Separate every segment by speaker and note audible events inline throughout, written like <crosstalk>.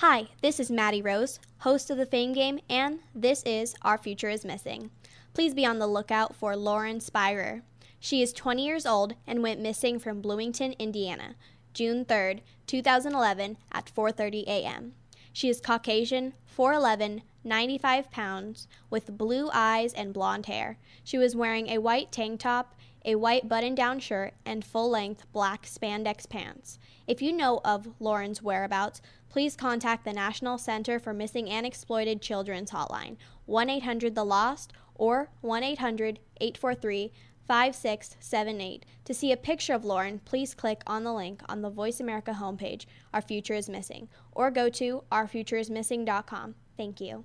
Speaker 1: Hi, this is Maddie Rose, host of the Fame Game, and this is Our Future is Missing. Please be on the lookout for Lauren Spierer. She is 20 years old and went missing from Bloomington, Indiana, June 3rd, 2011 at 4:30 a.m. She is Caucasian, 4'11, 95 pounds, with blue eyes and blonde hair. She was wearing a white tank top, a white button down shirt, and full length black spandex pants. If you know of Lauren's whereabouts, please contact the National Center for Missing and Exploited Children's Hotline, 1 800 The Lost, or 1 800 843 5678. To see a picture of Lauren, please click on the link on the Voice America homepage, Our Future is Missing, or go to ourfutureismissing.com. Thank you.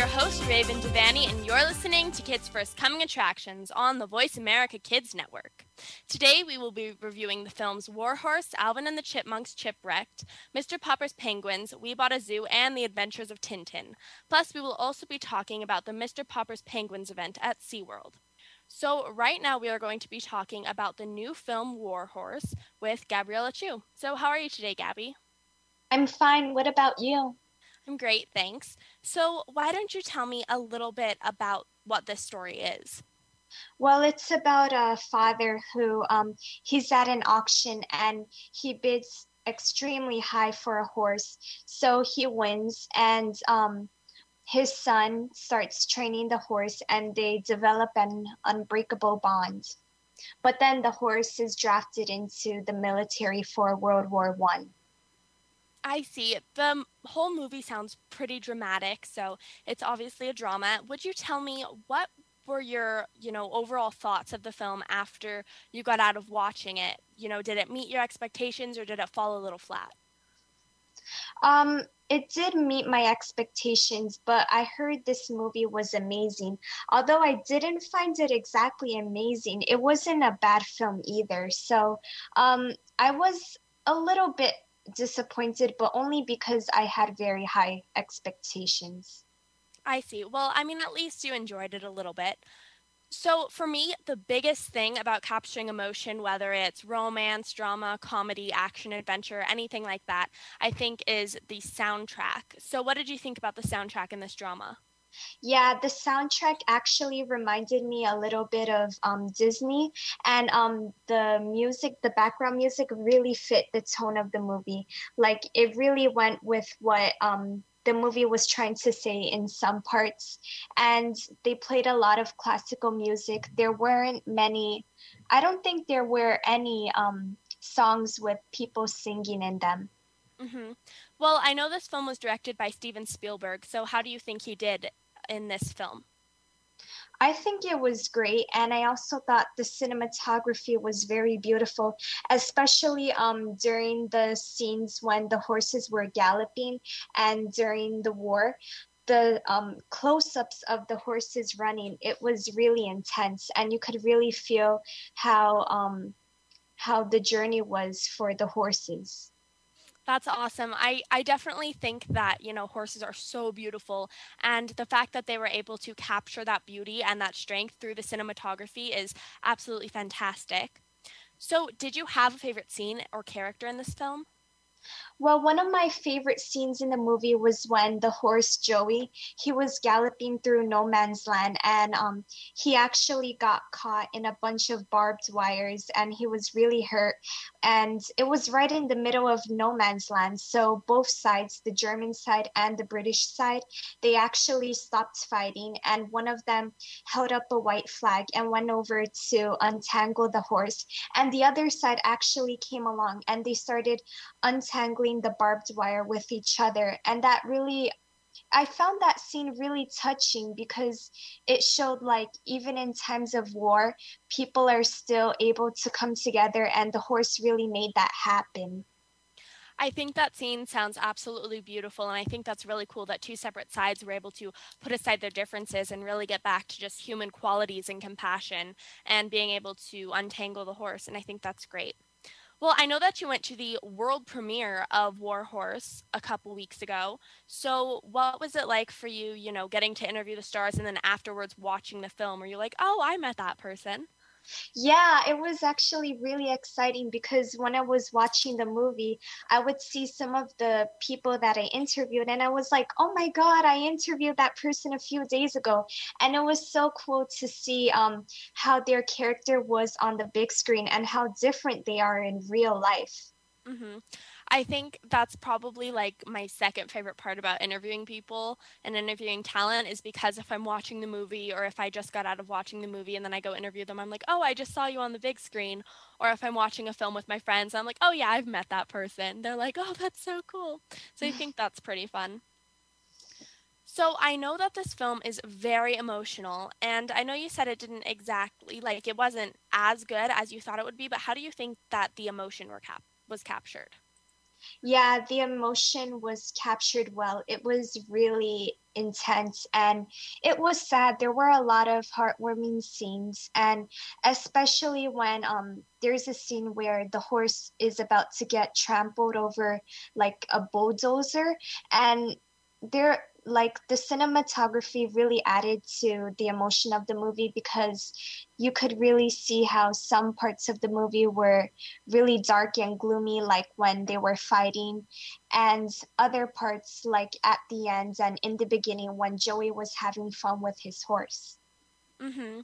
Speaker 2: Your host, Raven Devanney, and you're listening to Kids First Coming Attractions on the Voice America Kids Network. Today we will be reviewing the films Warhorse, Alvin and the Chipmunks Chipwrecked, Mr. Popper's Penguins, We Bought a Zoo, and The Adventures of Tintin. Plus, we will also be talking about the Mr. Popper's Penguins event at SeaWorld. So, right now we are going to be talking about the new film Warhorse with Gabriella Chu. So, how are you today, Gabby?
Speaker 3: I'm fine. What about you?
Speaker 2: I'm great, thanks. So, why don't you tell me a little bit about what this story is?
Speaker 3: Well, it's about a father who um, he's at an auction and he bids extremely high for a horse. So he wins, and um, his son starts training the horse, and they develop an unbreakable bond. But then the horse is drafted into the military for World War One.
Speaker 2: I see. The whole movie sounds pretty dramatic, so it's obviously a drama. Would you tell me what were your, you know, overall thoughts of the film after you got out of watching it? You know, did it meet your expectations or did it fall a little flat?
Speaker 3: Um, it did meet my expectations, but I heard this movie was amazing. Although I didn't find it exactly amazing, it wasn't a bad film either. So um, I was a little bit disappointed, but only because I had very high expectations.
Speaker 2: I see. Well, I mean, at least you enjoyed it a little bit. So, for me, the biggest thing about capturing emotion, whether it's romance, drama, comedy, action, adventure, anything like that, I think is the soundtrack. So, what did you think about the soundtrack in this drama?
Speaker 3: Yeah, the soundtrack actually reminded me a little bit of um, Disney, and um, the music, the background music, really fit the tone of the movie. Like it really went with what um, the movie was trying to say in some parts, and they played a lot of classical music. There weren't many. I don't think there were any um, songs with people singing in them.
Speaker 2: hmm Well, I know this film was directed by Steven Spielberg, so how do you think he did in this film?
Speaker 3: I think it was great, and I also thought the cinematography was very beautiful, especially um, during the scenes when the horses were galloping and during the war. The um, close ups of the horses running, it was really intense, and you could really feel how, um, how the journey was for the horses.
Speaker 2: That's awesome. I, I definitely think that, you know, horses are so beautiful. And the fact that they were able to capture that beauty and that strength through the cinematography is absolutely fantastic. So, did you have a favorite scene or character in this film?
Speaker 3: Well, one of my favorite scenes in the movie was when the horse Joey, he was galloping through no man's land and um, he actually got caught in a bunch of barbed wires and he was really hurt. And it was right in the middle of no man's land. So both sides, the German side and the British side, they actually stopped fighting and one of them held up a white flag and went over to untangle the horse. And the other side actually came along and they started untangling the barbed wire with each other. And that really, I found that scene really touching because it showed like even in times of war, people are still able to come together, and the horse really made that happen.
Speaker 2: I think that scene sounds absolutely beautiful, and I think that's really cool that two separate sides were able to put aside their differences and really get back to just human qualities and compassion and being able to untangle the horse. And I think that's great. Well, I know that you went to the world premiere of War Horse a couple weeks ago. So, what was it like for you, you know, getting to interview the stars and then afterwards watching the film? Were you like, oh, I met that person?
Speaker 3: Yeah, it was actually really exciting because when I was watching the movie, I would see some of the people that I interviewed, and I was like, oh my God, I interviewed that person a few days ago. And it was so cool to see um, how their character was on the big screen and how different they are in real life.
Speaker 2: Mm-hmm. I think that's probably like my second favorite part about interviewing people and interviewing talent is because if I'm watching the movie or if I just got out of watching the movie and then I go interview them, I'm like, oh, I just saw you on the big screen. Or if I'm watching a film with my friends, I'm like, oh, yeah, I've met that person. They're like, oh, that's so cool. So I think that's pretty fun. So I know that this film is very emotional, and I know you said it didn't exactly like it wasn't as good as you thought it would be. But how do you think that the emotion were was captured?
Speaker 3: Yeah, the emotion was captured well. It was really intense and it was sad. There were a lot of heartwarming scenes, and especially when um, there's a scene where the horse is about to get trampled over like a bulldozer, and there like the cinematography really added to the emotion of the movie because you could really see how some parts of the movie were really dark and gloomy like when they were fighting and other parts like at the end and in the beginning when joey was having fun with his horse.
Speaker 2: Mm-hmm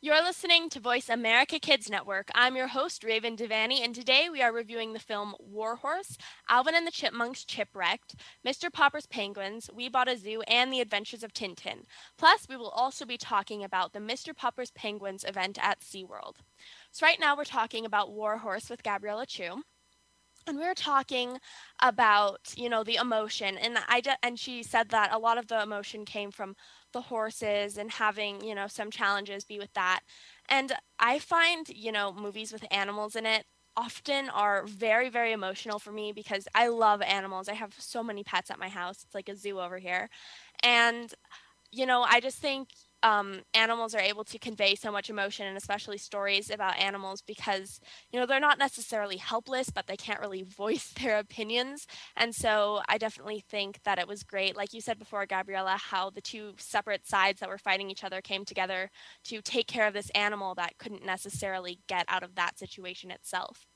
Speaker 2: you're listening to Voice America Kids Network. I'm your host, Raven Devanney, and today we are reviewing the film War Horse, Alvin and the Chipmunks Chipwrecked, Mr. Popper's Penguins, We Bought a Zoo, and The Adventures of Tintin. Plus, we will also be talking about the Mr. Popper's Penguins event at SeaWorld. So, right now, we're talking about War Horse with Gabriella Chu and we were talking about you know the emotion and i and she said that a lot of the emotion came from the horses and having, you know, some challenges be with that. And I find, you know, movies with animals in it often are very, very emotional for me because I love animals. I have so many pets at my house. It's like a zoo over here. And, you know, I just think um, animals are able to convey so much emotion and especially stories about animals because you know they're not necessarily helpless but they can't really <laughs> voice their opinions. And so i definitely think that it was great like you said before gabriella how the two separate sides that were fighting each other came together to take care of this animal that couldn't necessarily get out of that situation itself.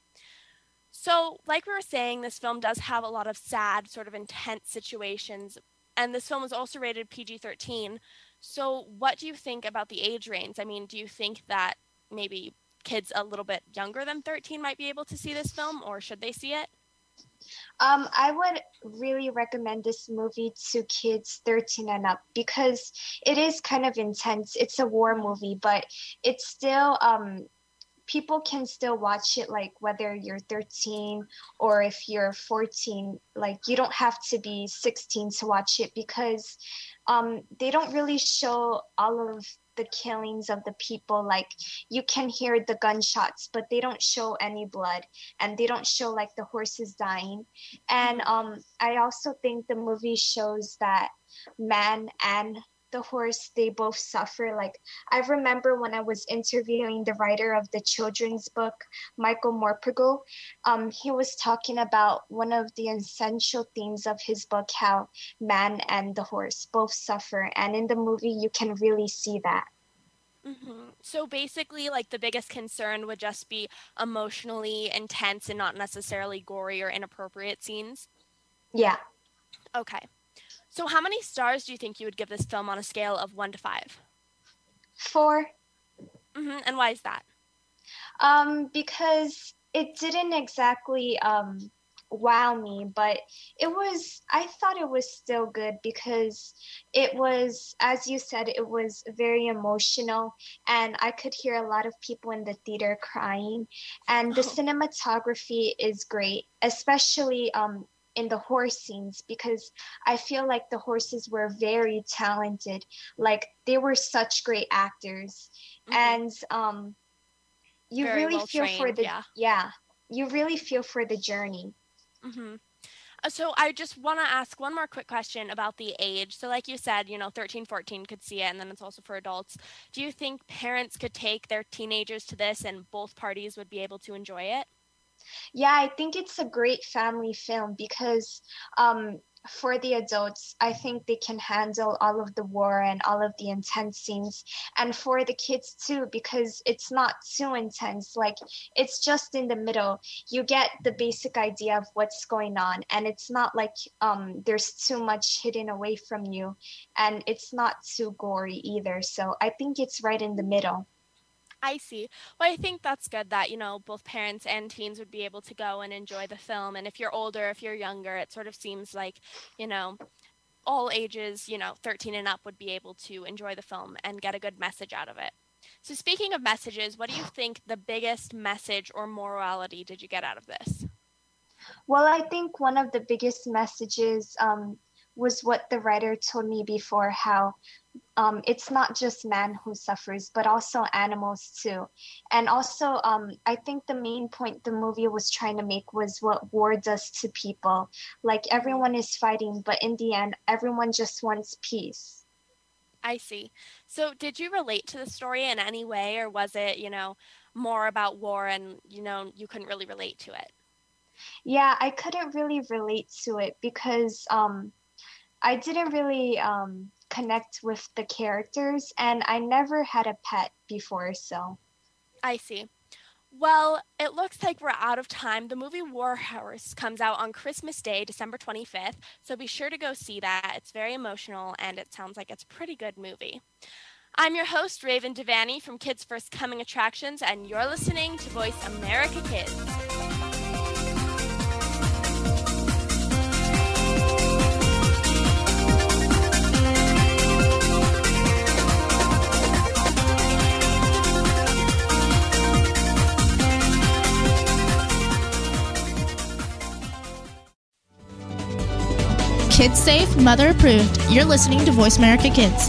Speaker 2: So like we were saying this film does have a lot of sad sort of intense situations and this film was also rated pg-13 so, what do you think about the age range? I mean, do you think that maybe kids a little bit younger than 13 might be able to see this film, or should they see it?
Speaker 3: Um, I would really recommend this movie to kids 13 and up because it is kind of intense. It's a war movie, but it's still um, people can still watch it like whether you're 13 or if you're 14 like you don't have to be 16 to watch it because um, they don't really show all of the killings of the people. Like you can hear the gunshots but they don't show any blood and they don't show like the horses dying. And um i also think the movie shows that man and the horse they both suffer like i remember when i was interviewing the writer of the children's book michael morpurgo um, he was talking about one of the essential themes of his book how man and the horse both suffer and in the movie you can really see that
Speaker 2: Mm-hmm. So basically, like the biggest concern would just be emotionally intense and not necessarily gory or inappropriate scenes.
Speaker 3: Yeah.
Speaker 2: Okay. So, how many stars do you think you would give this film on a scale of one to five?
Speaker 3: 4
Speaker 2: Mm-hmm. And why is that?
Speaker 3: Um, because it didn't exactly um wow me, but it was I thought it was still good because it was as you said it was very emotional and I could hear a lot of people in the theater crying and the
Speaker 2: Oh. <laughs>
Speaker 3: cinematography is great, especially um in the horse scenes because I feel like the horses were very talented. Like they were such great actors.
Speaker 2: Mhm.
Speaker 3: And um you
Speaker 2: Very
Speaker 3: really
Speaker 2: well
Speaker 3: feel for the
Speaker 2: yeah.
Speaker 3: yeah you really feel for the journey
Speaker 2: Mm-hmm. Uh, So I just want to ask one more quick question about the age. So like you said, you know, 13, 14 could see it and then it's also for adults. Do you think parents could take their teenagers to this and both parties would be able to enjoy it?
Speaker 3: Yeah i think it's a great family film because um for the adults i think they can handle all of the war and all of the intense scenes. And for the kids too because it's not too intense like it's just in the middle. You get the basic idea of what's going on and it's not like um there's too much hidden away from you and it's not too gory either. So i think it's right in the middle
Speaker 2: I see. Well, I think that's good that, you know, both parents and teens would be able to go and enjoy the film. And if you're older, if you're younger, it sort of seems like, you know, all ages, you know, 13 and up would be able to enjoy the film and get a good message out of it. So, speaking of messages, what do you think the biggest message or morality did you get out of this?
Speaker 3: Well, I think one of the biggest messages um, was what the writer told me before how um, it's not just man who suffers, but also animals too. And also, um, I think the main point the movie was trying to make was what war does to people. Like everyone is fighting, but in the end, everyone just wants peace.
Speaker 2: I see. So, did you relate to the story in any way, or was it, you know, more about war and, you know, you couldn't really relate to it?
Speaker 3: Yeah, I couldn't really relate to it because um, I didn't really um, connect with the characters, and I never had a pet before, so.
Speaker 2: I see. Well, it looks like we're out of time. The movie War Horse comes out on Christmas Day, December 25th, so be sure to go see that. It's very emotional and it sounds like it's a pretty good movie. I'm your host, Raven Devanney from Kids First Coming Attractions, and you're listening to Voice America Kids.
Speaker 4: Kids safe, mother approved. You're listening to Voice America Kids.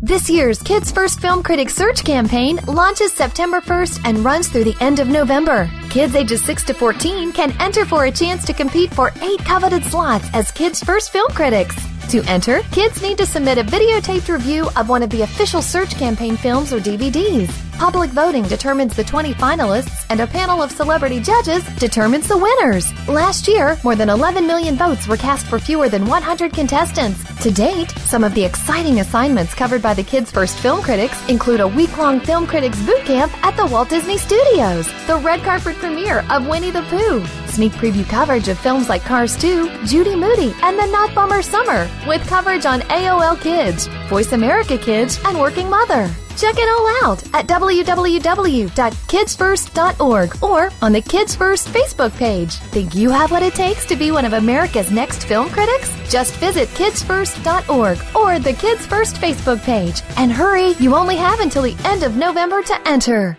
Speaker 5: This year's Kids First Film Critics Search campaign launches September 1st and runs through the end of November. Kids ages 6 to 14 can enter for a chance to compete for eight coveted slots as Kids First Film Critics. To enter, kids need to submit a videotaped review of one of the official search campaign films or DVDs. Public voting determines the 20 finalists, and a panel of celebrity judges determines the winners. Last year, more than 11 million votes were cast for fewer than 100 contestants. To date, some of the exciting assignments covered by the Kids First Film Critics include a week long film critics boot camp at the Walt Disney Studios, the red carpet premiere of Winnie the Pooh, sneak preview coverage of films like Cars 2, Judy Moody, and The Not Bummer Summer, with coverage on AOL Kids, Voice America Kids, and Working Mother. Check it all out at www.kidsfirst.org or on the Kids First Facebook page. Think you have what it takes to be one of America's next film critics? Just visit kidsfirst.org or the Kids First Facebook page. And hurry, you only have until the end of November to enter.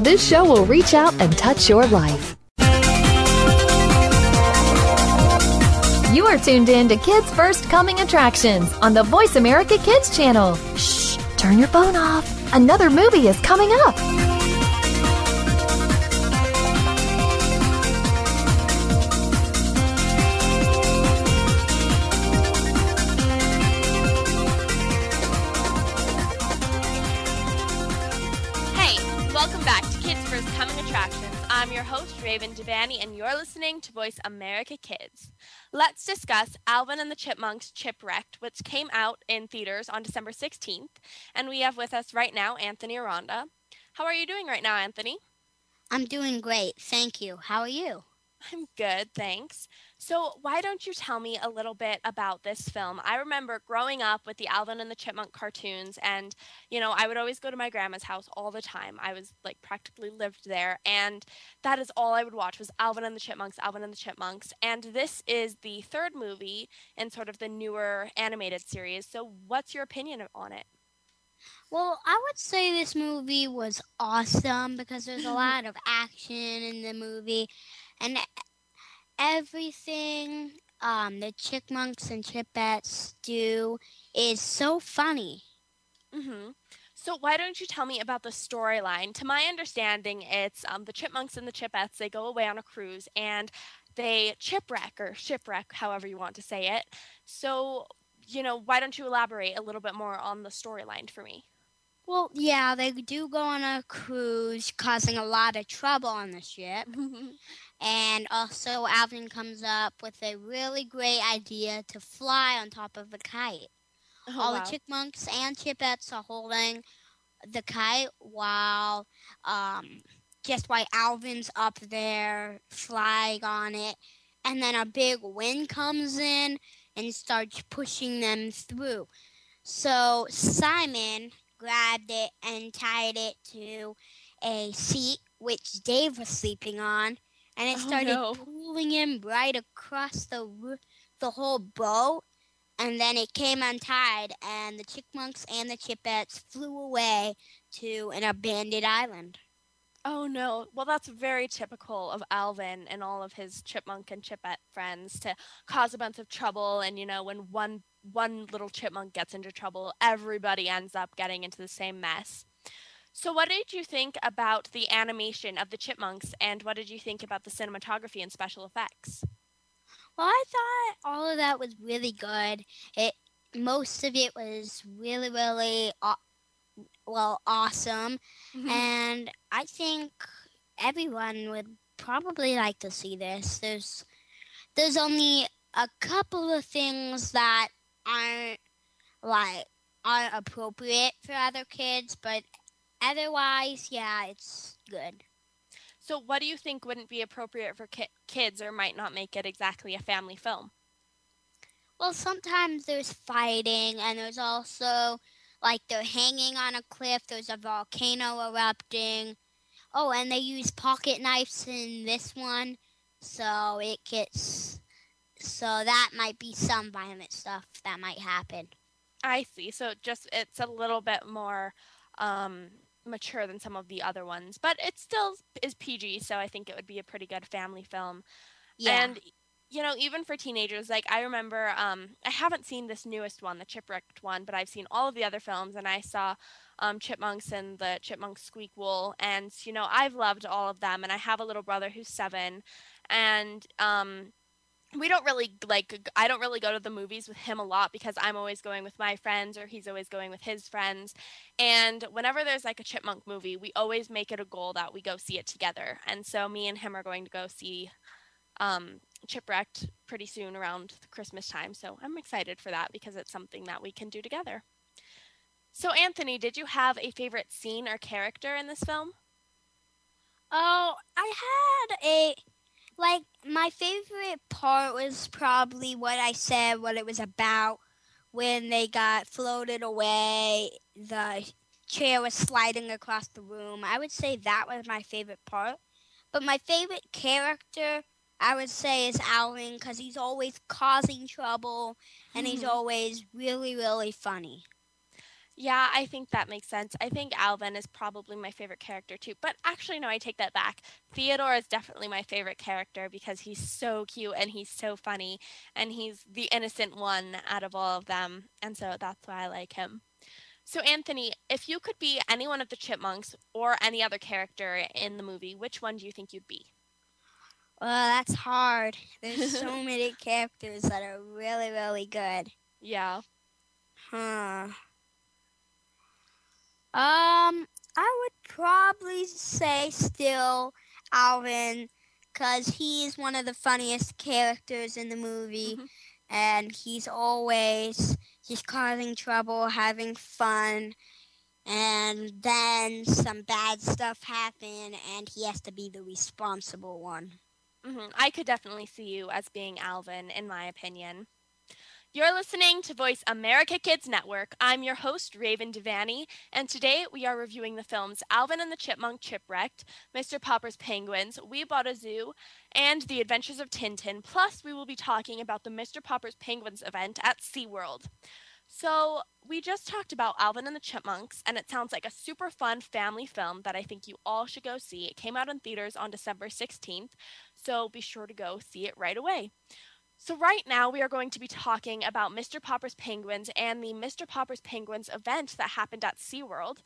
Speaker 5: this show will reach out and touch your life. You are tuned in to Kids First Coming Attractions on the Voice America Kids channel. Shh, turn your phone off. Another movie is coming up.
Speaker 2: Raven Devanney, and you're listening to Voice America Kids. Let's discuss Alvin and the Chipmunks Chipwrecked, which came out in theaters on December 16th. And we have with us right now Anthony Aranda. How are you doing right now, Anthony?
Speaker 6: I'm doing great. Thank you. How are you?
Speaker 2: I'm good, thanks. So, why don't you tell me a little bit about this film? I remember growing up with the Alvin and the Chipmunk cartoons, and you know, I would always go to my grandma's house all the time. I was like practically lived there, and that is all I would watch was Alvin and the Chipmunks, Alvin and the Chipmunks. And this is the third movie in sort of the newer animated series. So, what's your opinion on it?
Speaker 6: Well, I would say this movie was awesome because there's a <laughs> lot of action in the movie and everything um, the Chipmunks and Chipettes do is so funny.
Speaker 2: Mm-hmm. So why don't you tell me about the storyline? To my understanding, it's um, the Chipmunks and the Chipettes. They go away on a cruise and they chipwreck or shipwreck, however you want to say it. So, you know, why don't you elaborate a little bit more on the storyline for me?
Speaker 6: Well, yeah, they do go on a cruise, causing a lot of trouble on the ship. <laughs> And also, Alvin comes up with a really great idea to fly on top of a kite.
Speaker 2: Oh,
Speaker 6: All
Speaker 2: wow.
Speaker 6: the chipmunks and chipettes are holding the kite while um, just while Alvin's up there flying on it. And then a big wind comes in and starts pushing them through. So Simon grabbed it and tied it to a seat which Dave was sleeping on, and it
Speaker 2: Oh,
Speaker 6: started
Speaker 2: no.
Speaker 6: pulling him right across the the whole boat. And then it came untied, and the chipmunks and the chipettes flew away to an abandoned island.
Speaker 2: Oh no. Well, that's very typical of Alvin and all of his chipmunk and chipette friends to cause a bunch of trouble and you know when one one little chipmunk gets into trouble, everybody ends up getting into the same mess. So what did you think about the animation of the chipmunks and what did you think about the cinematography and special effects?
Speaker 6: Well, I thought all of that was really good. It most of it was really, really aw- well awesome, mm-hmm. and I think everyone would probably like to see this. There's there's only a couple of things that aren't like aren't appropriate for other kids, but otherwise, yeah, it's good.
Speaker 2: So what do you think wouldn't be appropriate for ki- kids or might not make it exactly a family film?
Speaker 6: Well, sometimes there's fighting, and there's also like they're hanging on a cliff. There's a volcano erupting. Oh, and they use pocket knives in this one, so it gets. So that might be some violent stuff that might happen.
Speaker 2: I see. So just it's a little bit more um, mature than some of the other ones, but it still is PG. So I think it would be a pretty good family film.
Speaker 6: Yeah.
Speaker 2: And you know, even for teenagers, like I remember, um, I haven't seen this newest one, the Chipwrecked one, but I've seen all of the other films, and I saw um, Chipmunks and the Chipmunk Squeakquel, and you know, I've loved all of them, and I have a little brother who's seven, and um, we don't really like i don't really go to the movies with him a lot because I'm always going with my friends or he's always going with his friends. And whenever there's like a chipmunk movie, we always make it a goal that we go see it together. And so me and him are going to go see um Chipwrecked pretty soon around Christmas time. So I'm excited for that because it's something that we can do together. So Anthony, did you have a favorite scene or character in this film?
Speaker 6: Oh, I had a like my favorite part was probably what I said, what it was about when they got floated away. The chair was sliding across the room. I would say that was my favorite part. But my favorite character, I would say, is Alvin because he's always causing trouble and he's mm-hmm. always really, really funny.
Speaker 2: Yeah, I think that makes sense. I think Alvin is probably my favorite character too. But actually, no, I take that back. Theodore is definitely my favorite character because he's so cute and he's so funny and he's the innocent one out of all of them. And so that's why I like him. So, Anthony, if you could be any one of the chipmunks or any other character in the movie, which one do you think you'd be?
Speaker 6: Well, that's hard. There's so <laughs> many characters that are really, really good.
Speaker 2: Yeah.
Speaker 6: Huh. Um, I would probably say still Alvin, because he's one of the funniest characters in the movie,
Speaker 2: Mhm.
Speaker 6: and he's always just causing trouble, having fun, and then some bad stuff happen, and he has to be the responsible one.
Speaker 2: hmm I could definitely see you as being Alvin, in my opinion. You're listening to Voice America Kids Network. I'm your host, Raven Devanney, and today we are reviewing the films Alvin and the Chipmunk Chipwrecked, Mr. Popper's Penguins, We Bought a Zoo, and The Adventures of Tintin. Plus, we will be talking about the Mr. Popper's Penguins event at SeaWorld. So, we just talked about Alvin and the Chipmunks, and it sounds like a super fun family film that I think you all should go see. It came out in theaters on December 16th, so be sure to go see it right away. So, right now, we are going to be talking about Mr. Popper's Penguins and the Mr. Popper's Penguins event that happened at SeaWorld.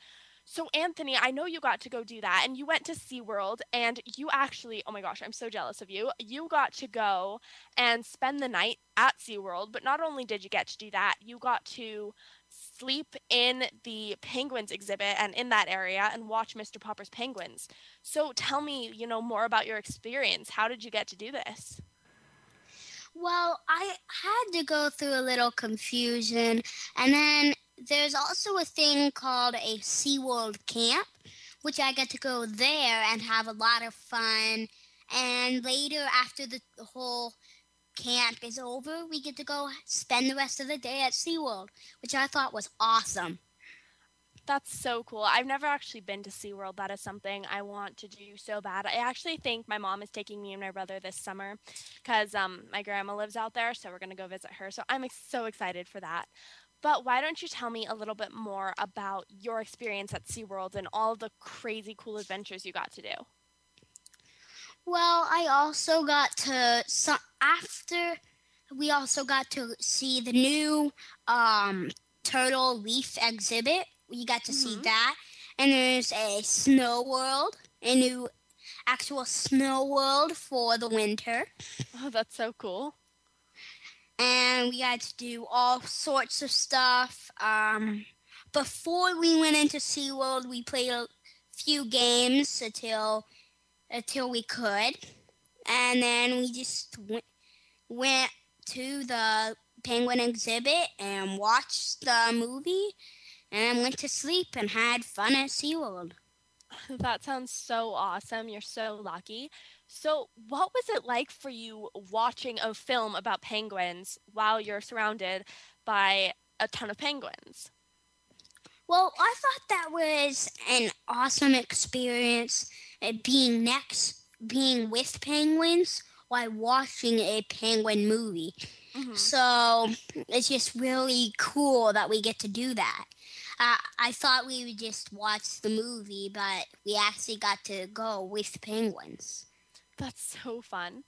Speaker 2: So, Anthony, I know you got to go do that, and you went to SeaWorld, and you actually, oh my gosh, I'm so jealous of you. You got to go and spend the night at SeaWorld, but not only did you get to do that, you got to sleep in the penguins exhibit and in that area and watch Mr. Popper's penguins. So, tell me, you know, more about your experience. How did you get to do this?
Speaker 6: Well, I had to go through a little confusion, and then there's also a thing called a SeaWorld camp, which I get to go there and have a lot of fun. And later, after the whole camp is over, we get to go spend the rest of the day at SeaWorld, which I thought was awesome.
Speaker 2: That's so cool. I've never actually been to SeaWorld. That is something I want to do so bad. I actually think my mom is taking me and my brother this summer because um, my grandma lives out there, so we're going to go visit her. So I'm so excited for that. But why don't you tell me a little bit more about your experience at SeaWorld and all the crazy cool adventures you got to do?
Speaker 6: Well, I also got to so after we also got to see the new um, turtle reef exhibit. We got to see
Speaker 2: Mhm.
Speaker 6: that, and there's a snow world, a new actual snow world for the winter,
Speaker 2: Oh, that's so cool.
Speaker 6: and we got to do all sorts of stuff. Um, before we went into SeaWorld, we played a few games until until we could, and then we just went went to the penguin exhibit and watched the movie, and went to sleep and had fun at SeaWorld.
Speaker 2: That sounds so awesome. You're so lucky. So, what was it like for you watching a film about penguins while you're surrounded by a ton of penguins?
Speaker 6: Well, I thought that was an awesome experience uh, being next, being with penguins while watching a penguin movie.
Speaker 2: Mhm.
Speaker 6: So it's just really cool that we get to do that. I thought we would just watch the movie, but we actually got to go with penguins.
Speaker 2: That's so fun.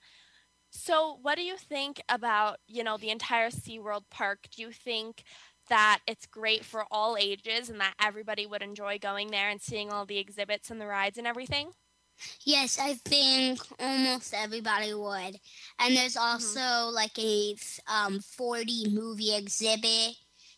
Speaker 2: So, what do you think about, you know, the entire SeaWorld park? Do you think that it's great for all ages and that everybody would enjoy going there and seeing all the exhibits and the rides and everything?
Speaker 6: Yes, I think almost everybody would. And there's also like a um, 4D movie exhibit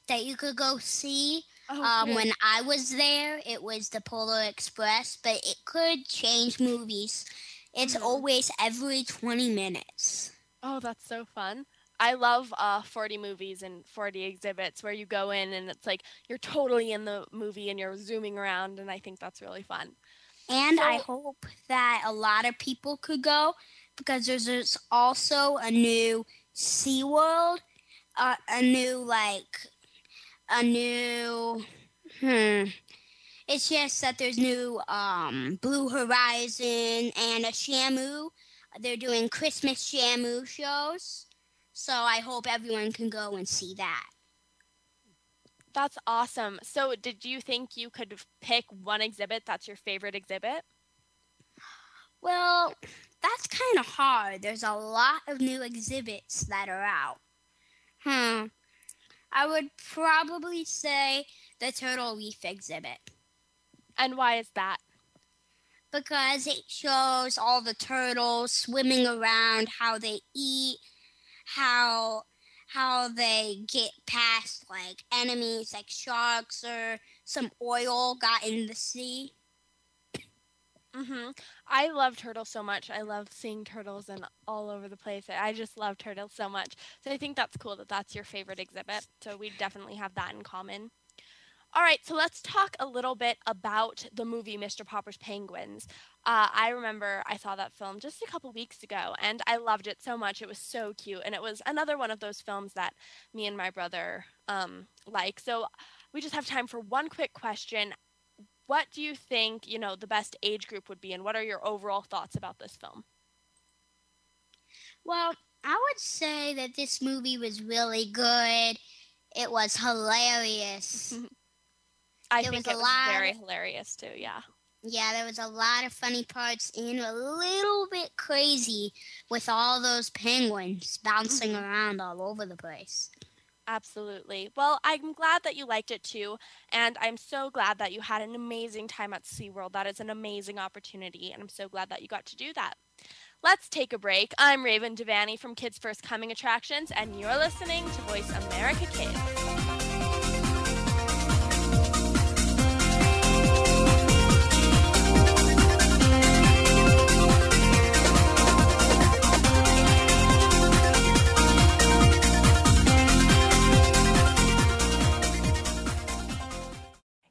Speaker 6: that you could go see.
Speaker 2: Oh,
Speaker 6: Um, when I was there, it was the Polar Express, but it could change movies. It's
Speaker 2: Mhm.
Speaker 6: always every 20 minutes.
Speaker 2: Oh, that's so fun. I love uh 4D movies and 4D exhibits where you go in and it's like you're totally in the movie and you're zooming around and I think that's really fun.
Speaker 6: And I hope that a lot of people could go because there's, there's also a new SeaWorld, uh, a new, like, a new, hmm. It's just that there's new um, Blue Horizon and a Shamu. They're doing Christmas Shamu shows. So I hope everyone can go and see that.
Speaker 2: That's awesome. So, did you think you could pick one exhibit that's your favorite exhibit?
Speaker 6: Well, that's kind of hard. There's a lot of new exhibits that are out. Hmm. I would probably say the Turtle Reef exhibit.
Speaker 2: And why is that?
Speaker 6: Because it shows all the turtles swimming around, how they eat, how how they get past like enemies like sharks or some oil got in the sea.
Speaker 2: Mhm. I love turtles so much. I love seeing turtles and all over the place. I just love turtles so much. So I think that's cool that that's your favorite exhibit. So we definitely have that in common. All right, so let's talk a little bit about the movie Mr. Popper's Penguins. Uh, I remember I saw that film just a couple weeks ago, and I loved it so much. It was so cute, and it was another one of those films that me and my brother um, like. So we just have time for one quick question. What do you think, you know, the best age group would be, and what are your overall thoughts about this film?
Speaker 6: Well, I would say that this movie was really good. It was hilarious. <laughs>
Speaker 2: I
Speaker 6: There
Speaker 2: think
Speaker 6: was
Speaker 2: it
Speaker 6: a
Speaker 2: was
Speaker 6: lot-
Speaker 2: very hilarious too. Yeah.
Speaker 6: Yeah, there was a lot of funny parts and a little bit crazy with all those penguins bouncing mm-hmm. around all over the place.
Speaker 2: Absolutely. Well, I'm glad that you liked it too, and I'm so glad that you had an amazing time at SeaWorld. That is an amazing opportunity, and I'm so glad that you got to do that. Let's take a break. I'm Raven Devanney from Kids First Coming Attractions, and you're listening to Voice America Kids.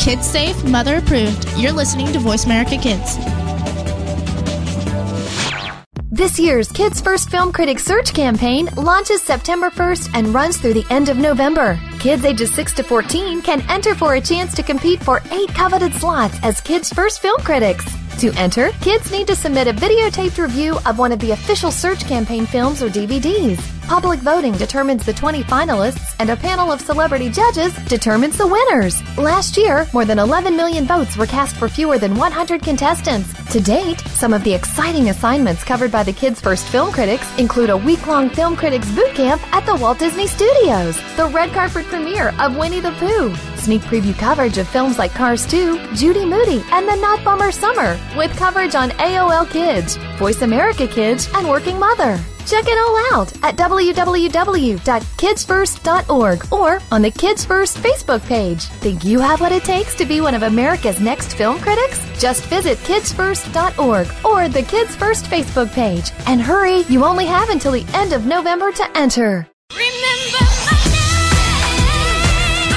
Speaker 4: Kids safe, mother approved. You're listening to Voice America Kids.
Speaker 5: This year's Kids First Film Critics Search campaign launches September 1st and runs through the end of November. Kids ages 6 to 14 can enter for a chance to compete for eight coveted slots as Kids First Film Critics. To enter, kids need to submit a videotaped review of one of the official search campaign films or DVDs. Public voting determines the 20 finalists, and a panel of celebrity judges determines the winners. Last year, more than 11 million votes were cast for fewer than 100 contestants. To date, some of the exciting assignments covered by the Kids First Film Critics include a week long film critics boot camp at the Walt Disney Studios, the red carpet premiere of Winnie the Pooh, sneak preview coverage of films like Cars 2, Judy Moody, and The Not Bummer Summer, with coverage on AOL Kids, Voice America Kids, and Working Mother. Check it all out at www.kidsfirst.org or on the Kids First Facebook page. Think you have what it takes to be one of America's next film critics? Just visit kidsfirst.org or the Kids First Facebook page. And hurry, you only have until the end of November to enter.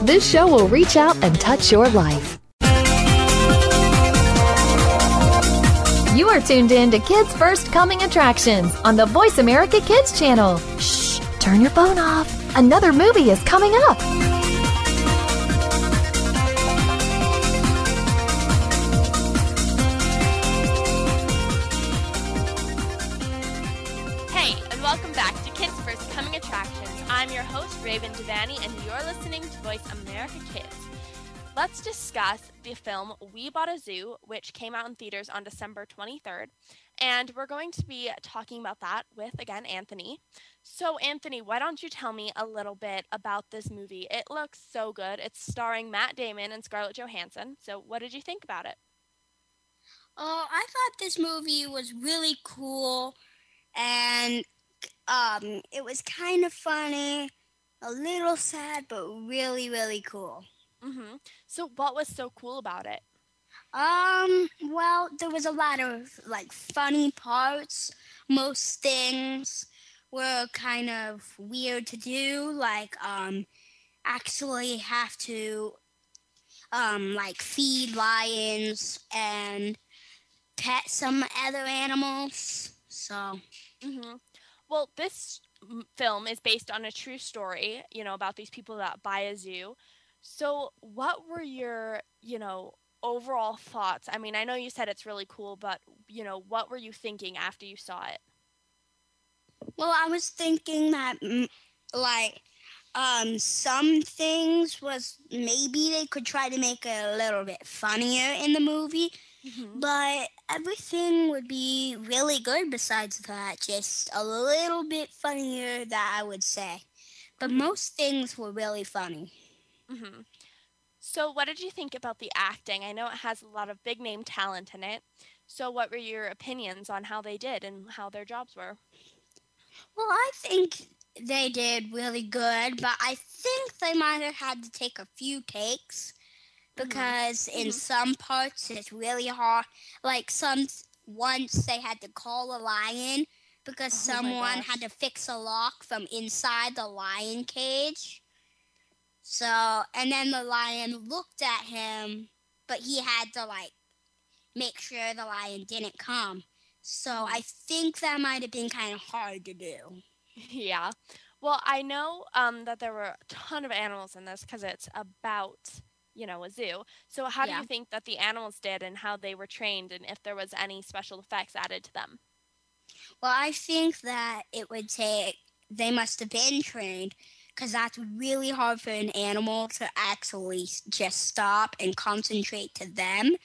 Speaker 5: this show will reach out and touch your life. You are tuned in to Kids First Coming Attractions on the Voice America Kids channel. Shh, turn your phone off. Another movie is coming up.
Speaker 2: Raven Devanney, and you're listening to Voice America Kids. Let's discuss the film We Bought a Zoo, which came out in theaters on December 23rd. And we're going to be talking about that with, again, Anthony. So, Anthony, why don't you tell me a little bit about this movie? It looks so good. It's starring Matt Damon and Scarlett Johansson. So, what did you think about it?
Speaker 6: Oh, I thought this movie was really cool and um it was kind of funny, a little sad, but really, really cool.
Speaker 2: hmm So, what was so cool about it?
Speaker 6: Um, well, there was a lot of like funny parts. Most things were kind of weird to do, like um actually have to um like feed lions and pet some other animals. So,
Speaker 2: hmm Well, this film is based on a true story, you know, about these people that buy a zoo. So, what were your, you know, overall thoughts? I mean, I know you said it's really cool, but, you know, what were you thinking after you saw it?
Speaker 6: well, I was thinking that mm, like um some things was maybe they could try to make it a little bit funnier in the movie
Speaker 2: Mm-hmm.
Speaker 6: But everything would be really good besides that, just a little bit funnier that I would say. But most things were really funny.
Speaker 2: hmm So, what did you think about the acting? I know it has a lot of big name talent in it. So, what were your opinions on how they did and how their jobs were?
Speaker 6: Well, I think they did really good, but I think they might have had to take a few takes because in
Speaker 2: Mhm.
Speaker 6: some parts it's really hard. Like some once they had to call a lion because
Speaker 2: Oh
Speaker 6: someone had to fix a lock from inside the lion cage. So, and then the lion looked at him, but he had to like make sure the lion didn't come. So, I think that might have been kind of hard to do. <laughs>
Speaker 2: Yeah. Well, I know um, that there were a ton of animals in this because it's about, you know, a zoo. So, how do you think that the animals did and how they were trained and if there was any special effects added to them?
Speaker 6: Well, I think that it would take, they must have been trained because that's really hard for an animal to actually just stop and concentrate to them.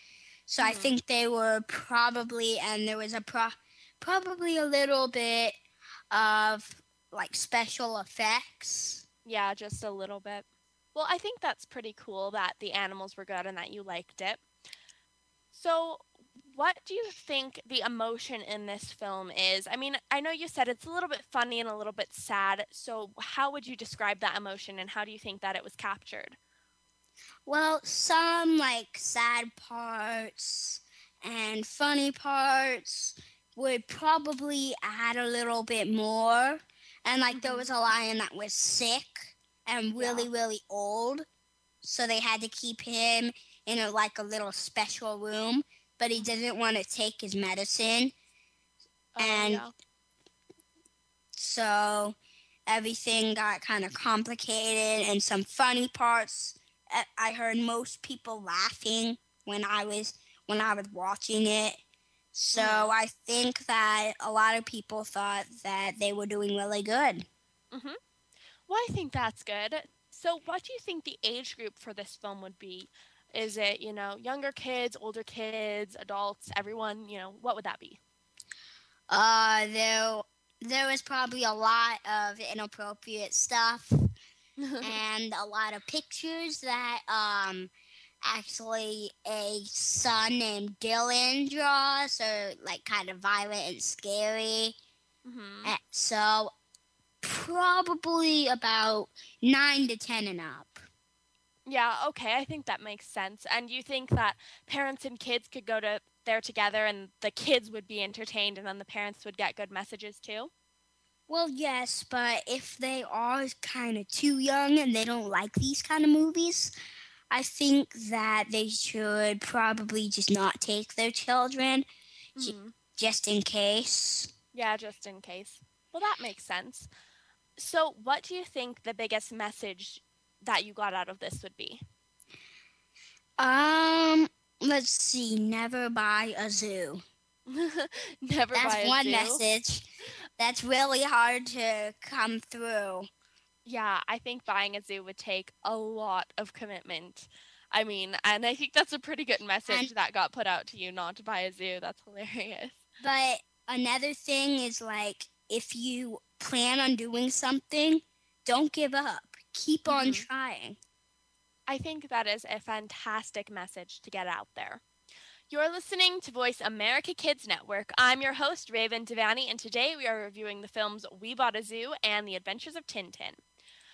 Speaker 6: So I
Speaker 2: Mhm.
Speaker 6: think they were probably, and there was a pro, probably a little bit of like special effects.
Speaker 2: Yeah, just a little bit. Well, I think that's pretty cool that the animals were good and that you liked it. So, what do you think the emotion in this film is? I mean, I know you said it's a little bit funny and a little bit sad. So, how would you describe that emotion and how do you think that it was captured?
Speaker 6: Well, some like sad parts and funny parts would probably add a little bit more. And like there
Speaker 2: Mhm.
Speaker 6: was a lion that was sick and really, really old. So they had to keep him in a like a little special room, but he didn't want to take his medicine.
Speaker 2: Oh,
Speaker 6: And-
Speaker 2: yeah.
Speaker 6: So everything got kind of complicated and some funny parts. I- heard most people laughing when I was when I was watching it. So
Speaker 2: Mhm.
Speaker 6: I think that a lot of people thought that they were doing really good.
Speaker 2: Well, I think that's good. So, what do you think the age group for this film would be? Is it, you know, younger kids, older kids, adults, everyone, you know, what would that be?
Speaker 6: Uh, there there was probably a lot of inappropriate stuff <laughs> and a lot of pictures that um actually a son named Dylan draws are like kind of violent and scary.
Speaker 2: hmm
Speaker 6: Uh, So probably about nine to ten and up.
Speaker 2: Yeah, okay, I think that makes sense. And you think that parents and kids could go to there together and the kids would be entertained and then the parents would get good messages too?
Speaker 6: Well, yes, but if they are kind of too young and they don't like these kind of movies, I think that they should probably just not take their children J-
Speaker 2: Mhm.
Speaker 6: just in case.
Speaker 2: Yeah, just in case. Well, that makes sense. So, what do you think the biggest message that you got out of this would be?
Speaker 6: Um, let's see, never buy a zoo. <laughs>
Speaker 2: Never
Speaker 6: That's
Speaker 2: buy a zoo.
Speaker 6: That's one
Speaker 2: zoo.
Speaker 6: message that's really hard to come through.
Speaker 2: Yeah, I think buying a zoo would take a lot of commitment. I mean, and I think that's a pretty good message
Speaker 6: And-
Speaker 2: that got put out to you not to buy a zoo. That's hilarious.
Speaker 6: But another thing is like if you plan on doing something, don't give up. Keep on
Speaker 2: Mhm.
Speaker 6: trying.
Speaker 2: I think that is a fantastic message to get out there. You're listening to Voice America Kids Network. I'm your host, Raven Devanney, and today we are reviewing the films We Bought a Zoo and The Adventures of Tintin.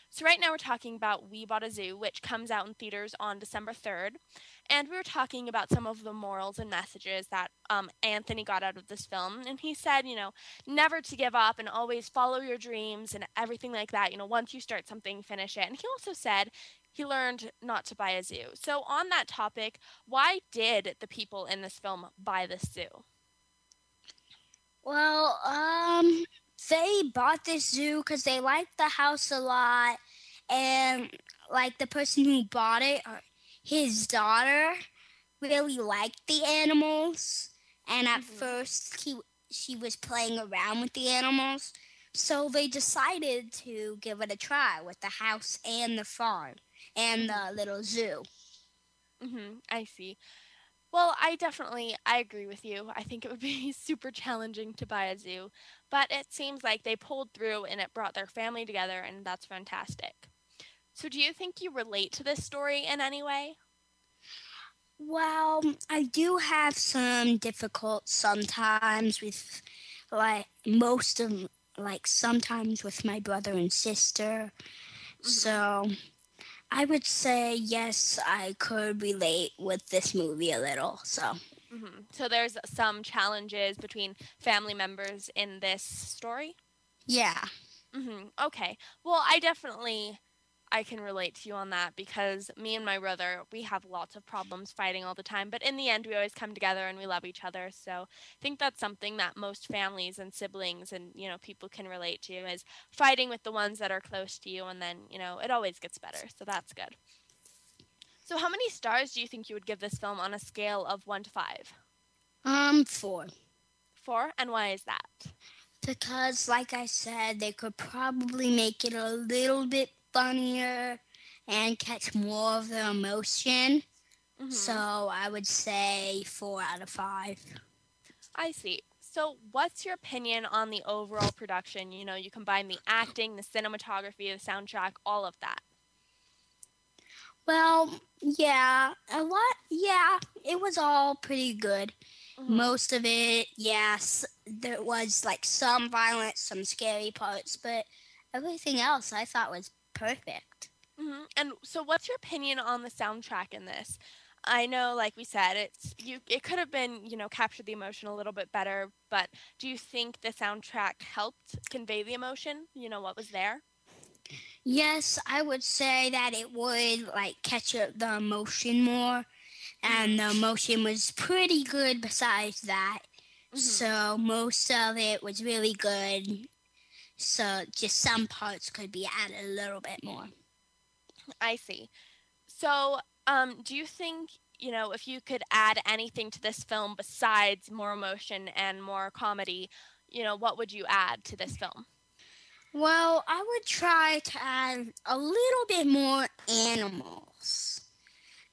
Speaker 2: So, right now we're talking about We Bought a Zoo, which comes out in theaters on December 3rd. And we were talking about some of the morals and messages that um, Anthony got out of this film. And he said, you know, never to give up and always follow your dreams and everything like that. You know, once you start something, finish it. And he also said he learned not to buy a zoo. So, on that topic, why did the people in this film buy this zoo?
Speaker 6: Well, um, they bought this zoo because they liked the house a lot, and like the person who bought it, uh, his daughter really liked the animals, and at
Speaker 2: Mhm.
Speaker 6: first he she was playing around with the animals, so they decided to give it a try with the house and the farm and the little zoo.
Speaker 2: hmm I see. Well, I definitely I agree with you. I think it would <laughs> be super challenging to buy a zoo, but it seems like they pulled through and it brought their family together and that's fantastic. So do you think you relate to this story in any way?
Speaker 6: Well, I do have some difficult sometimes with like most of like sometimes with my brother and sister. So I would say yes, I could relate with this movie a little. So
Speaker 2: hmm So there's some challenges between family members in this story?
Speaker 6: yeah.
Speaker 2: hmm Okay. Well, I definitely I can relate to you on that because me and my brother we have lots of problems fighting all the time, but in the end we always come together and we love each other. So I think that's something that most families and siblings and you know people can relate to is fighting with the ones that are close to you, and then you know it always gets better. So that's good. So how many stars do you think you would give this film on a scale of one to five?
Speaker 6: Um, four.
Speaker 2: Four, and why is that?
Speaker 6: Because, like I said, they could probably make it a little bit funnier and catch more of the emotion.
Speaker 2: Mhm.
Speaker 6: So I would say four out of five.
Speaker 2: I see. So, what's your opinion on the overall production? You know, you combine the acting, the cinematography, the soundtrack, all of that.
Speaker 6: Well, yeah, a lot. Yeah, it was all pretty good.
Speaker 2: Mhm.
Speaker 6: Most of it, yes, there was like some violence, some scary parts, but everything else I thought was perfect.
Speaker 2: hmm And so, what's your opinion on the soundtrack in this? I know, like we said, it's you. It could have been, you know, captured the emotion a little bit better. But do you think the soundtrack helped convey the emotion? You know, what was there?
Speaker 6: Yes, I would say that it would like catch up the emotion more, and the emotion was pretty good. Besides that,
Speaker 2: Mhm.
Speaker 6: so most of it was really good. So just some parts could be added a little bit more.
Speaker 2: I see. So, um, do you think, you know, if you could add anything to this film besides more emotion and more comedy, you know, what would you add to this film?
Speaker 6: Well, I would try to add a little bit more animals,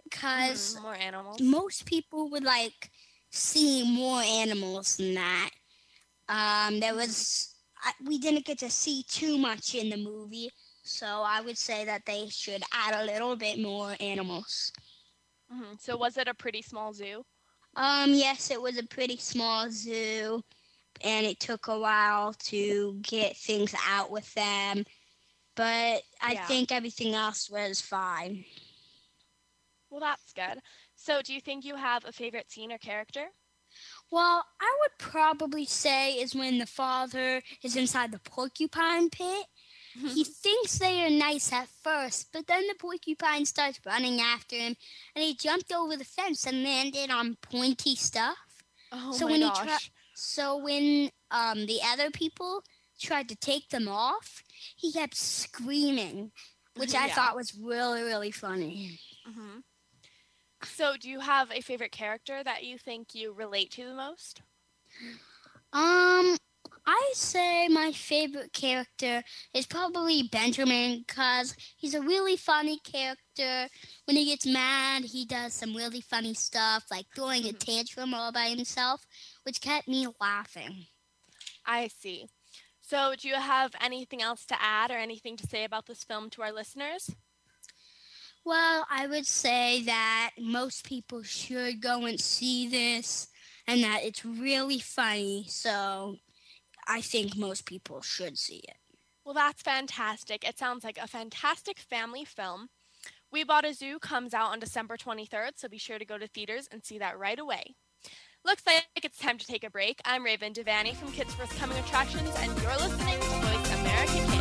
Speaker 6: because
Speaker 2: Mhm, more animals.
Speaker 6: most people would like see more animals than that. Um, there was I, we didn't get to see too much in the movie, So I would say that they should add a little bit more animals.
Speaker 2: hmm So was it a pretty small zoo?
Speaker 6: Um, yes, it was a pretty small zoo, and it took a while to get things out with them. But I
Speaker 2: Yeah.
Speaker 6: think everything else was fine.
Speaker 2: Well, that's good. So do you think you have a favorite scene or character?
Speaker 6: Well, I would probably say is when the father is inside the porcupine pit. he thinks they are nice at first, but then the porcupine starts running after him, and he jumped over the fence and landed on pointy stuff.
Speaker 2: Oh
Speaker 6: So
Speaker 2: my
Speaker 6: when he
Speaker 2: gosh.
Speaker 6: tra- So when um, the other people tried to take them off, he kept screaming, which I
Speaker 2: Yeah.
Speaker 6: thought was really, really funny.
Speaker 2: hmm So do you have a favorite character that you think you relate to the most?
Speaker 6: Um, I say my favorite character is probably Benjamin because he's a really funny character. When he gets mad, he does some really funny stuff, like throwing a tantrum all by himself, which kept me laughing.
Speaker 2: I see. So do you have anything else to add or anything to say about this film to our listeners?
Speaker 6: Well, I would say that most people should go and see this and that it's really funny. So I think most people should see it.
Speaker 2: Well, that's fantastic. It sounds like a fantastic family film. We Bought a Zoo comes out on December 23rd, so be sure to go to theaters and see that right away. Looks like it's time to take a break. I'm Raven Devanney from Kids First Coming Attractions, and you're listening to Voice America.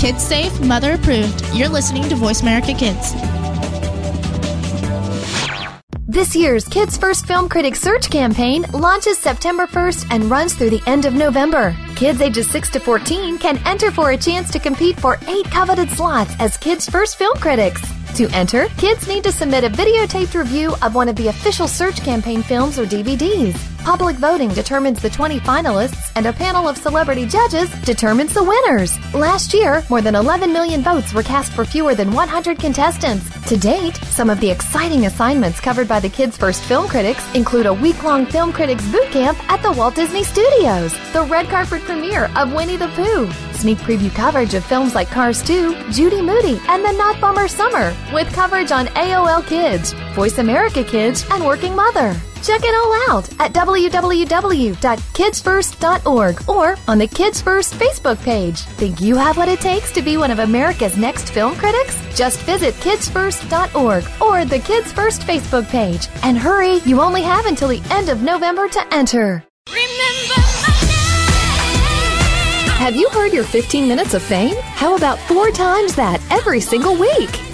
Speaker 2: Kids
Speaker 4: safe, mother approved. You're listening to Voice America Kids.
Speaker 5: This year's Kids First Film Critics Search campaign launches September 1st and runs through the end of November. Kids ages 6 to 14 can enter for a chance to compete for eight coveted slots as Kids First Film Critics. To enter, kids need to submit a videotaped review of one of the official search campaign films or DVDs. Public voting determines the 20 finalists, and a panel of celebrity judges determines the winners. Last year, more than 11 million votes were cast for fewer than 100 contestants. To date, some of the exciting assignments covered by the Kids First Film Critics include a week long film critics boot camp at the Walt Disney Studios, the red carpet premiere of Winnie the Pooh, sneak preview coverage of films like Cars 2, Judy Moody, and The Not Bummer Summer, with coverage on AOL Kids, Voice America Kids, and Working Mother. Check it all out at www.kidsfirst.org or on the Kids First Facebook page. Think you have what it takes to be one of America's next film critics? Just visit kidsfirst.org or the Kids First Facebook page. And hurry, you only have until the end of November to enter. Have you heard your 15 minutes of fame? How about four times that every single week?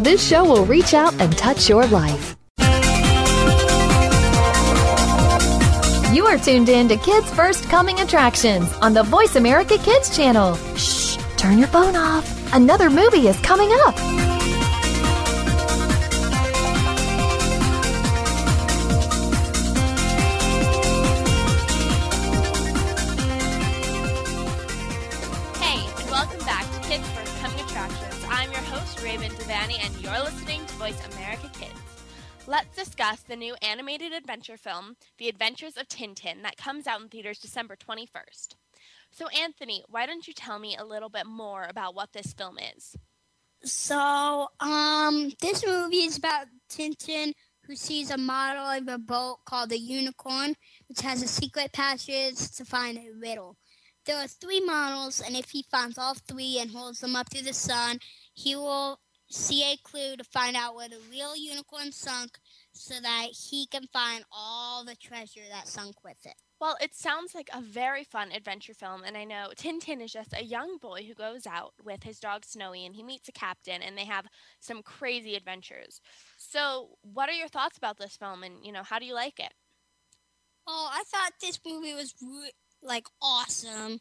Speaker 5: this show will reach out and touch your life. You are tuned in to Kids First Coming Attractions on the Voice America Kids channel. Shh, turn your phone off. Another movie is coming up.
Speaker 2: Voice America Kids. let's discuss the new animated adventure film, The Adventures of Tintin, that comes out in theaters December 21st. So, Anthony, why don't you tell me a little bit more about what this film is?
Speaker 6: So, um, this movie is about Tintin who sees a model of a boat called the Unicorn, which has a secret passage to find a riddle. There are three models, and if he finds all three and holds them up to the sun, he will see a clue to find out where the real unicorn sunk so that he can find all the treasure that sunk with it.
Speaker 2: Well, it sounds like a very fun adventure film, and I know Tintin is just a young boy who goes out with his dog Snowy and he meets a captain and they have some crazy adventures. So, what are your thoughts about this film and, you know, how do you like it?
Speaker 6: Oh, I thought this movie was re- like awesome.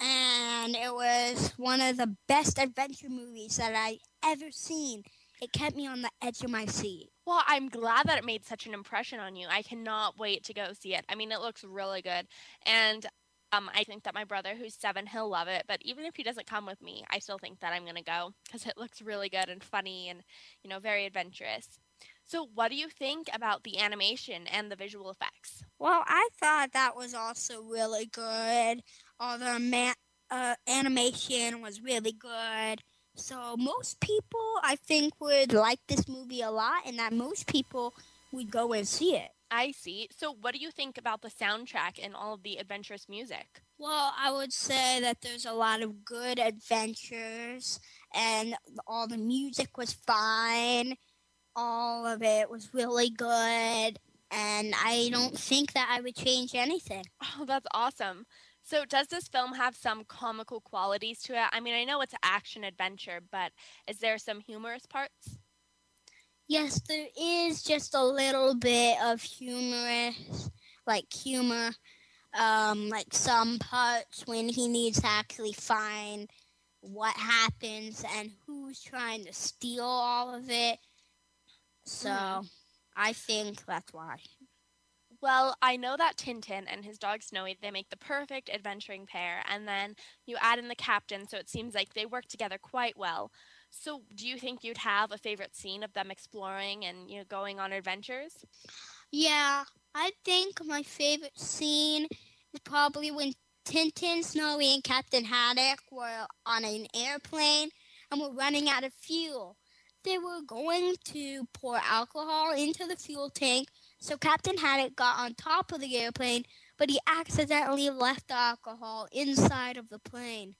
Speaker 6: And it was one of the best adventure movies that I ever seen. It kept me on the edge of my seat.
Speaker 2: Well, I'm glad that it made such an impression on you. I cannot wait to go see it. I mean, it looks really good. And um, I think that my brother, who's seven, he'll love it. But even if he doesn't come with me, I still think that I'm going to go because it looks really good and funny and, you know, very adventurous. So, what do you think about the animation and the visual effects?
Speaker 6: Well, I thought that was also really good. All the ma- uh, animation was really good. So most people, I think, would like this movie a lot, and that most people would go and see it.
Speaker 2: I see. So, what do you think about the soundtrack and all of the adventurous music?
Speaker 6: Well, I would say that there's a lot of good adventures, and all the music was fine. All of it was really good, and I don't think that I would change anything. <laughs>
Speaker 2: Oh, that's awesome. So, does this film have some comical qualities to it? I mean, I know it's action adventure, but is there some humorous parts?
Speaker 6: Yes, there is just a little bit of humorous, like humor, um, like some parts when he needs to actually find what happens and who's trying to steal all of it. So, mm. I think that's why.
Speaker 2: Well, I know that Tintin and his dog Snowy, they make the perfect adventuring pair, and then you add in the captain, so it seems like they work together quite well. So, do you think you'd have a favorite scene of them exploring and you know going on adventures?
Speaker 6: Yeah, I think my favorite scene is probably when Tintin, Snowy, and Captain Haddock were on an airplane and were running out of fuel. They were going to pour alcohol into the fuel tank so Captain Haddock got on top of the airplane, but he accidentally left the alcohol inside of the plane.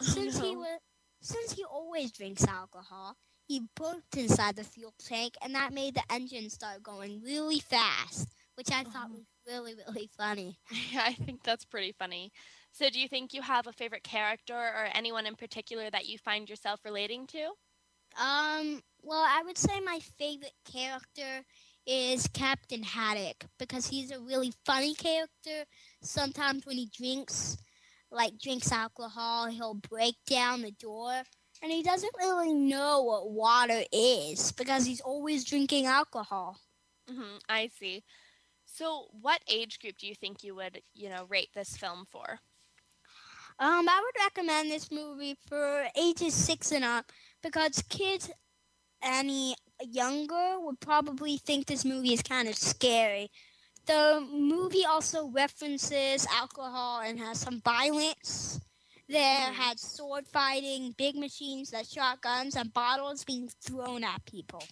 Speaker 6: Since he was since he always drinks alcohol, he burped inside the fuel tank, and that made the engine start going really fast, which I thought was really, really funny.
Speaker 2: Yeah, <laughs> I think that's pretty funny. So, do you think you have a favorite character or anyone in particular that you find yourself relating to?
Speaker 6: Um, well, I would say my favorite character is Captain Haddock because he's a really funny character. Sometimes when he drinks, like drinks alcohol, he'll break down the door. And he doesn't really know what water is because he's always drinking alcohol.
Speaker 2: Mm-hmm, I see. So, what age group do you think you would, you know, rate this film for?
Speaker 6: Um, I would recommend this movie for ages six and up because kids any younger would probably think this movie is kind of scary. The movie also references alcohol and has some violence. There mm. had sword fighting, big machines that shot guns, and bottles being thrown at people.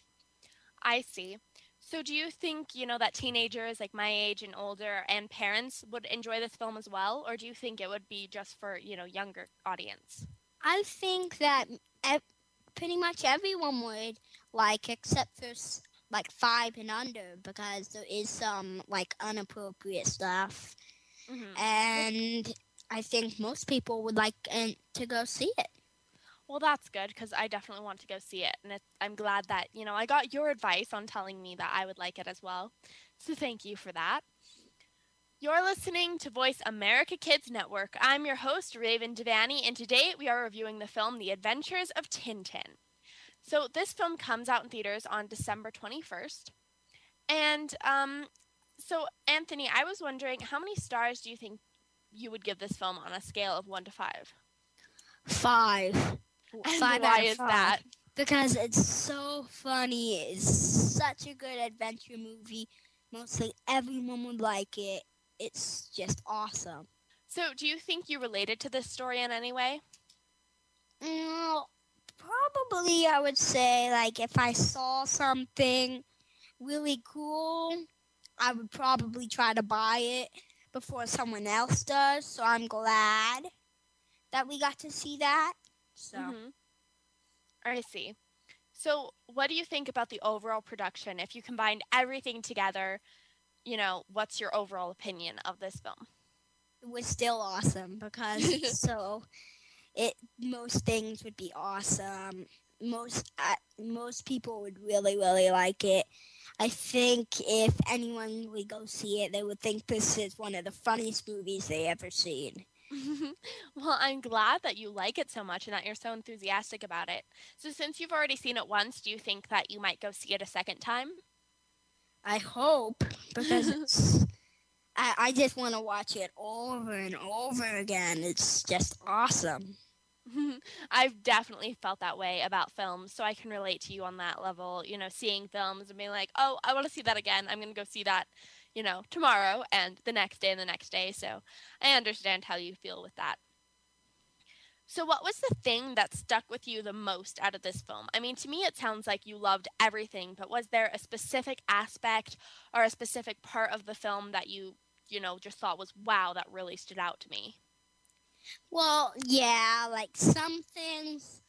Speaker 2: I see. So, do you think, you know, that teenagers like my age and older and parents would enjoy this film as well? Or do you think it would be just for, you know, younger audience?
Speaker 6: I think that pretty much everyone would like, except for like five and under, because there is some like inappropriate stuff, mm-hmm. and I think most people would like to go see it.
Speaker 2: Well, that's good because I definitely want to go see it, and I'm glad that you know I got your advice on telling me that I would like it as well. So thank you for that. You're listening to Voice America Kids Network. I'm your host, Raven Devanney, and today we are reviewing the film The Adventures of Tintin. So this film comes out in theaters on December 21st. And um, so, Anthony, I was wondering how many stars do you think you would give this film on a scale of one to five?
Speaker 6: Five.
Speaker 2: And five why is five. that?
Speaker 6: because it's so funny. It's such a good adventure movie. Mostly everyone would like it. It's just awesome.
Speaker 2: So, do you think you related to this story in any way?
Speaker 6: Mm, probably, I would say, like, if I saw something really cool, I would probably try to buy it before someone else does. So, I'm glad that we got to see that. So,
Speaker 2: Mhm. I see. So, what do you think about the overall production? If you combined everything together, you know, what's your overall opinion of this film?
Speaker 6: it was still awesome because it's <laughs> so it most things would be awesome most uh, most people would really really like it i think if anyone would go see it they would think this is one of the funniest movies they ever seen <laughs>
Speaker 2: well, I'm glad that you like it so much and that you're so enthusiastic about it. So, since you've already seen it once, do you think that you might go see it a second time?
Speaker 6: i hope because <laughs> it's I, I just want to watch it over and over again it's just awesome <laughs>
Speaker 2: I've definitely felt that way about films, so I can relate to you on that level. You know, seeing films and being like, oh, I want to see that again. I'm going to go see that, you know, tomorrow and the next day and the next day. So I understand how you feel with that. So, what was the thing that stuck with you the most out of this film? I mean, to me, it sounds like you loved everything, but was there a specific aspect or a specific part of the film that you, you know, just thought was, wow, that really stood out to me?
Speaker 6: Well, yeah, like some things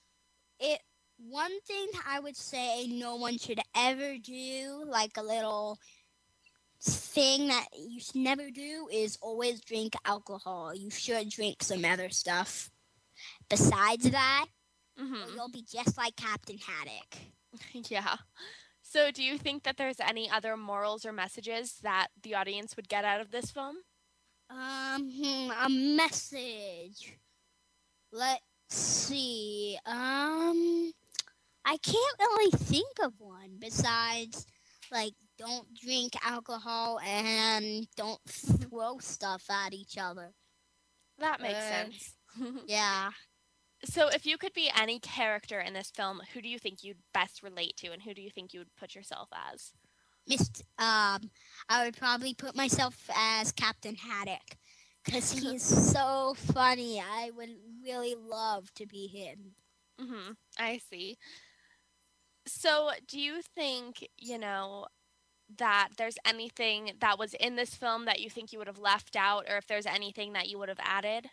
Speaker 6: it one thing I would say no one should ever do, like a little thing that you should never do is always drink alcohol. You should drink some other stuff. Besides that, or
Speaker 2: hmm
Speaker 6: you'll be just like Captain Haddock. <laughs>
Speaker 2: Yeah. So, do you think that there's any other morals or messages that the audience would get out of this film?
Speaker 6: Um, hmm, a message. Let's see. Um, I can't really think of one besides like don't drink alcohol and don't throw stuff at each other.
Speaker 2: That makes
Speaker 6: Uh,
Speaker 2: sense. <laughs>
Speaker 6: Yeah.
Speaker 2: So, if you could be any character in this film, who do you think you'd best relate to, and who do you think you would put yourself as?
Speaker 6: Mist um I would probably put myself as Captain Haddock cuz he's <laughs> so funny. I would really love to be him.
Speaker 2: hmm I see. So, do you think, you know, that there's anything that was in this film that you think you would have left out, or if there's anything that you would have added?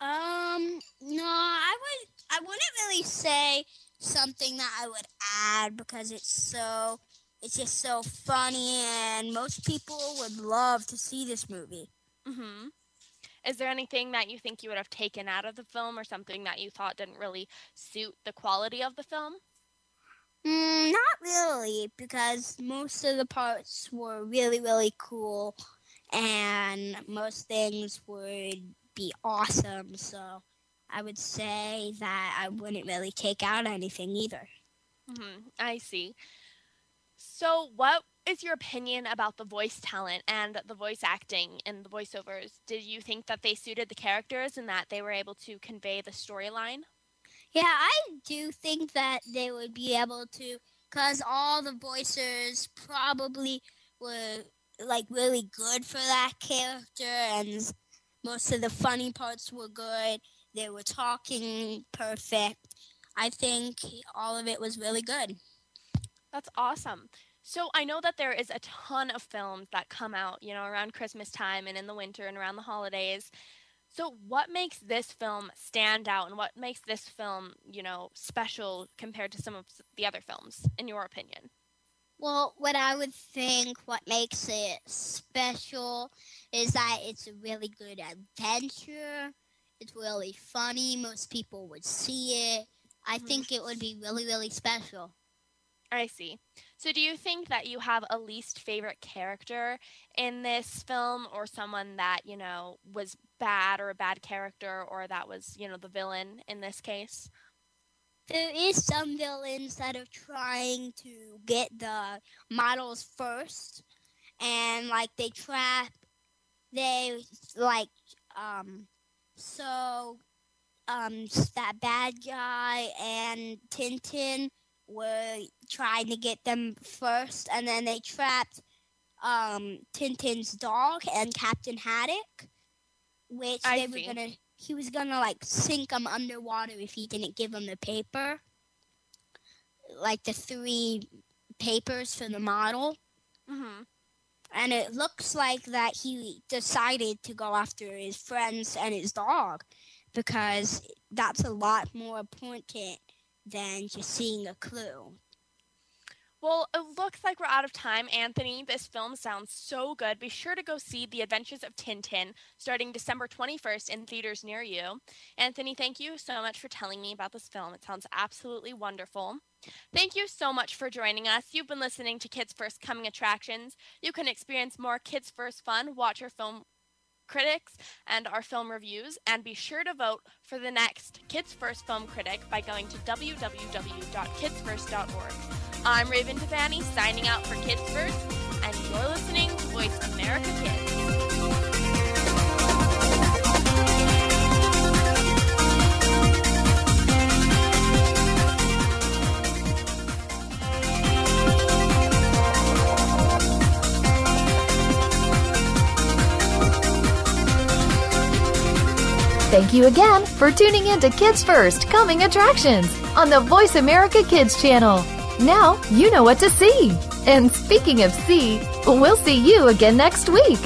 Speaker 6: Um, no, I would. I wouldn't really say something that I would add because it's so. It's just so funny, and most people would love to see this movie.
Speaker 2: hmm Is there anything that you think you would have taken out of the film, or something that you thought didn't really suit the quality of the film?
Speaker 6: Mm, not really, because most of the parts were really, really cool, and most things would be awesome. So I would say that I wouldn't really take out anything either.
Speaker 2: hmm I see. So, what is your opinion about the voice talent and the voice acting and the voiceovers? Did you think that they suited the characters and that they were able to convey the storyline?
Speaker 6: Yeah, I do think that they would be able to, because all the voices probably were like really good for that character, and most of the funny parts were good. They were talking perfect. I think all of it was really good.
Speaker 2: That's awesome. So, I know that there is a ton of films that come out, you know, around Christmas time and in the winter and around the holidays. So, what makes this film stand out and what makes this film, you know, special compared to some of the other films, in your opinion?
Speaker 6: Well, what I would think what makes it special is that it's a really good adventure. It's really funny. Most people would see it. I
Speaker 2: Mhm.
Speaker 6: think it would be really, really special.
Speaker 2: I see. So, do you think that you have a least favorite character in this film, or someone that, you know, was bad or a bad character, or that was, you know, the villain in this case?
Speaker 6: There is some villains that are trying to get the models first, and like they trap, they like um, so um that bad guy and Tintin were trying to get them first, and then they trapped um Tintin's dog and Captain Haddock, which
Speaker 2: I
Speaker 6: they
Speaker 2: see.
Speaker 6: were gonna. He was gonna like sink him underwater if he didn't give him the paper, like the three papers for the model.
Speaker 2: hmm
Speaker 6: And it looks like that he decided to go after his friends and his dog because that's a lot more important than just seeing a clue.
Speaker 2: Well, it looks like we're out of time, Anthony. This film sounds so good. Be sure to go see The Adventures of Tintin starting December 21st in theaters near you. Anthony, thank you so much for telling me about this film. It sounds absolutely wonderful. Thank you so much for joining us. You've been listening to Kids First Coming Attractions. You can experience more Kids First fun, watch our film critics and our film reviews, and be sure to vote for the next Kids First Film Critic by going to www.kidsfirst.org. I'm Raven Devanney signing out for Kids First, and you're listening to Voice America Kids.
Speaker 5: Thank you again for tuning in to Kids First Coming Attractions on the Voice America Kids channel. Now you know what to see. And speaking of see, we'll see you again next week.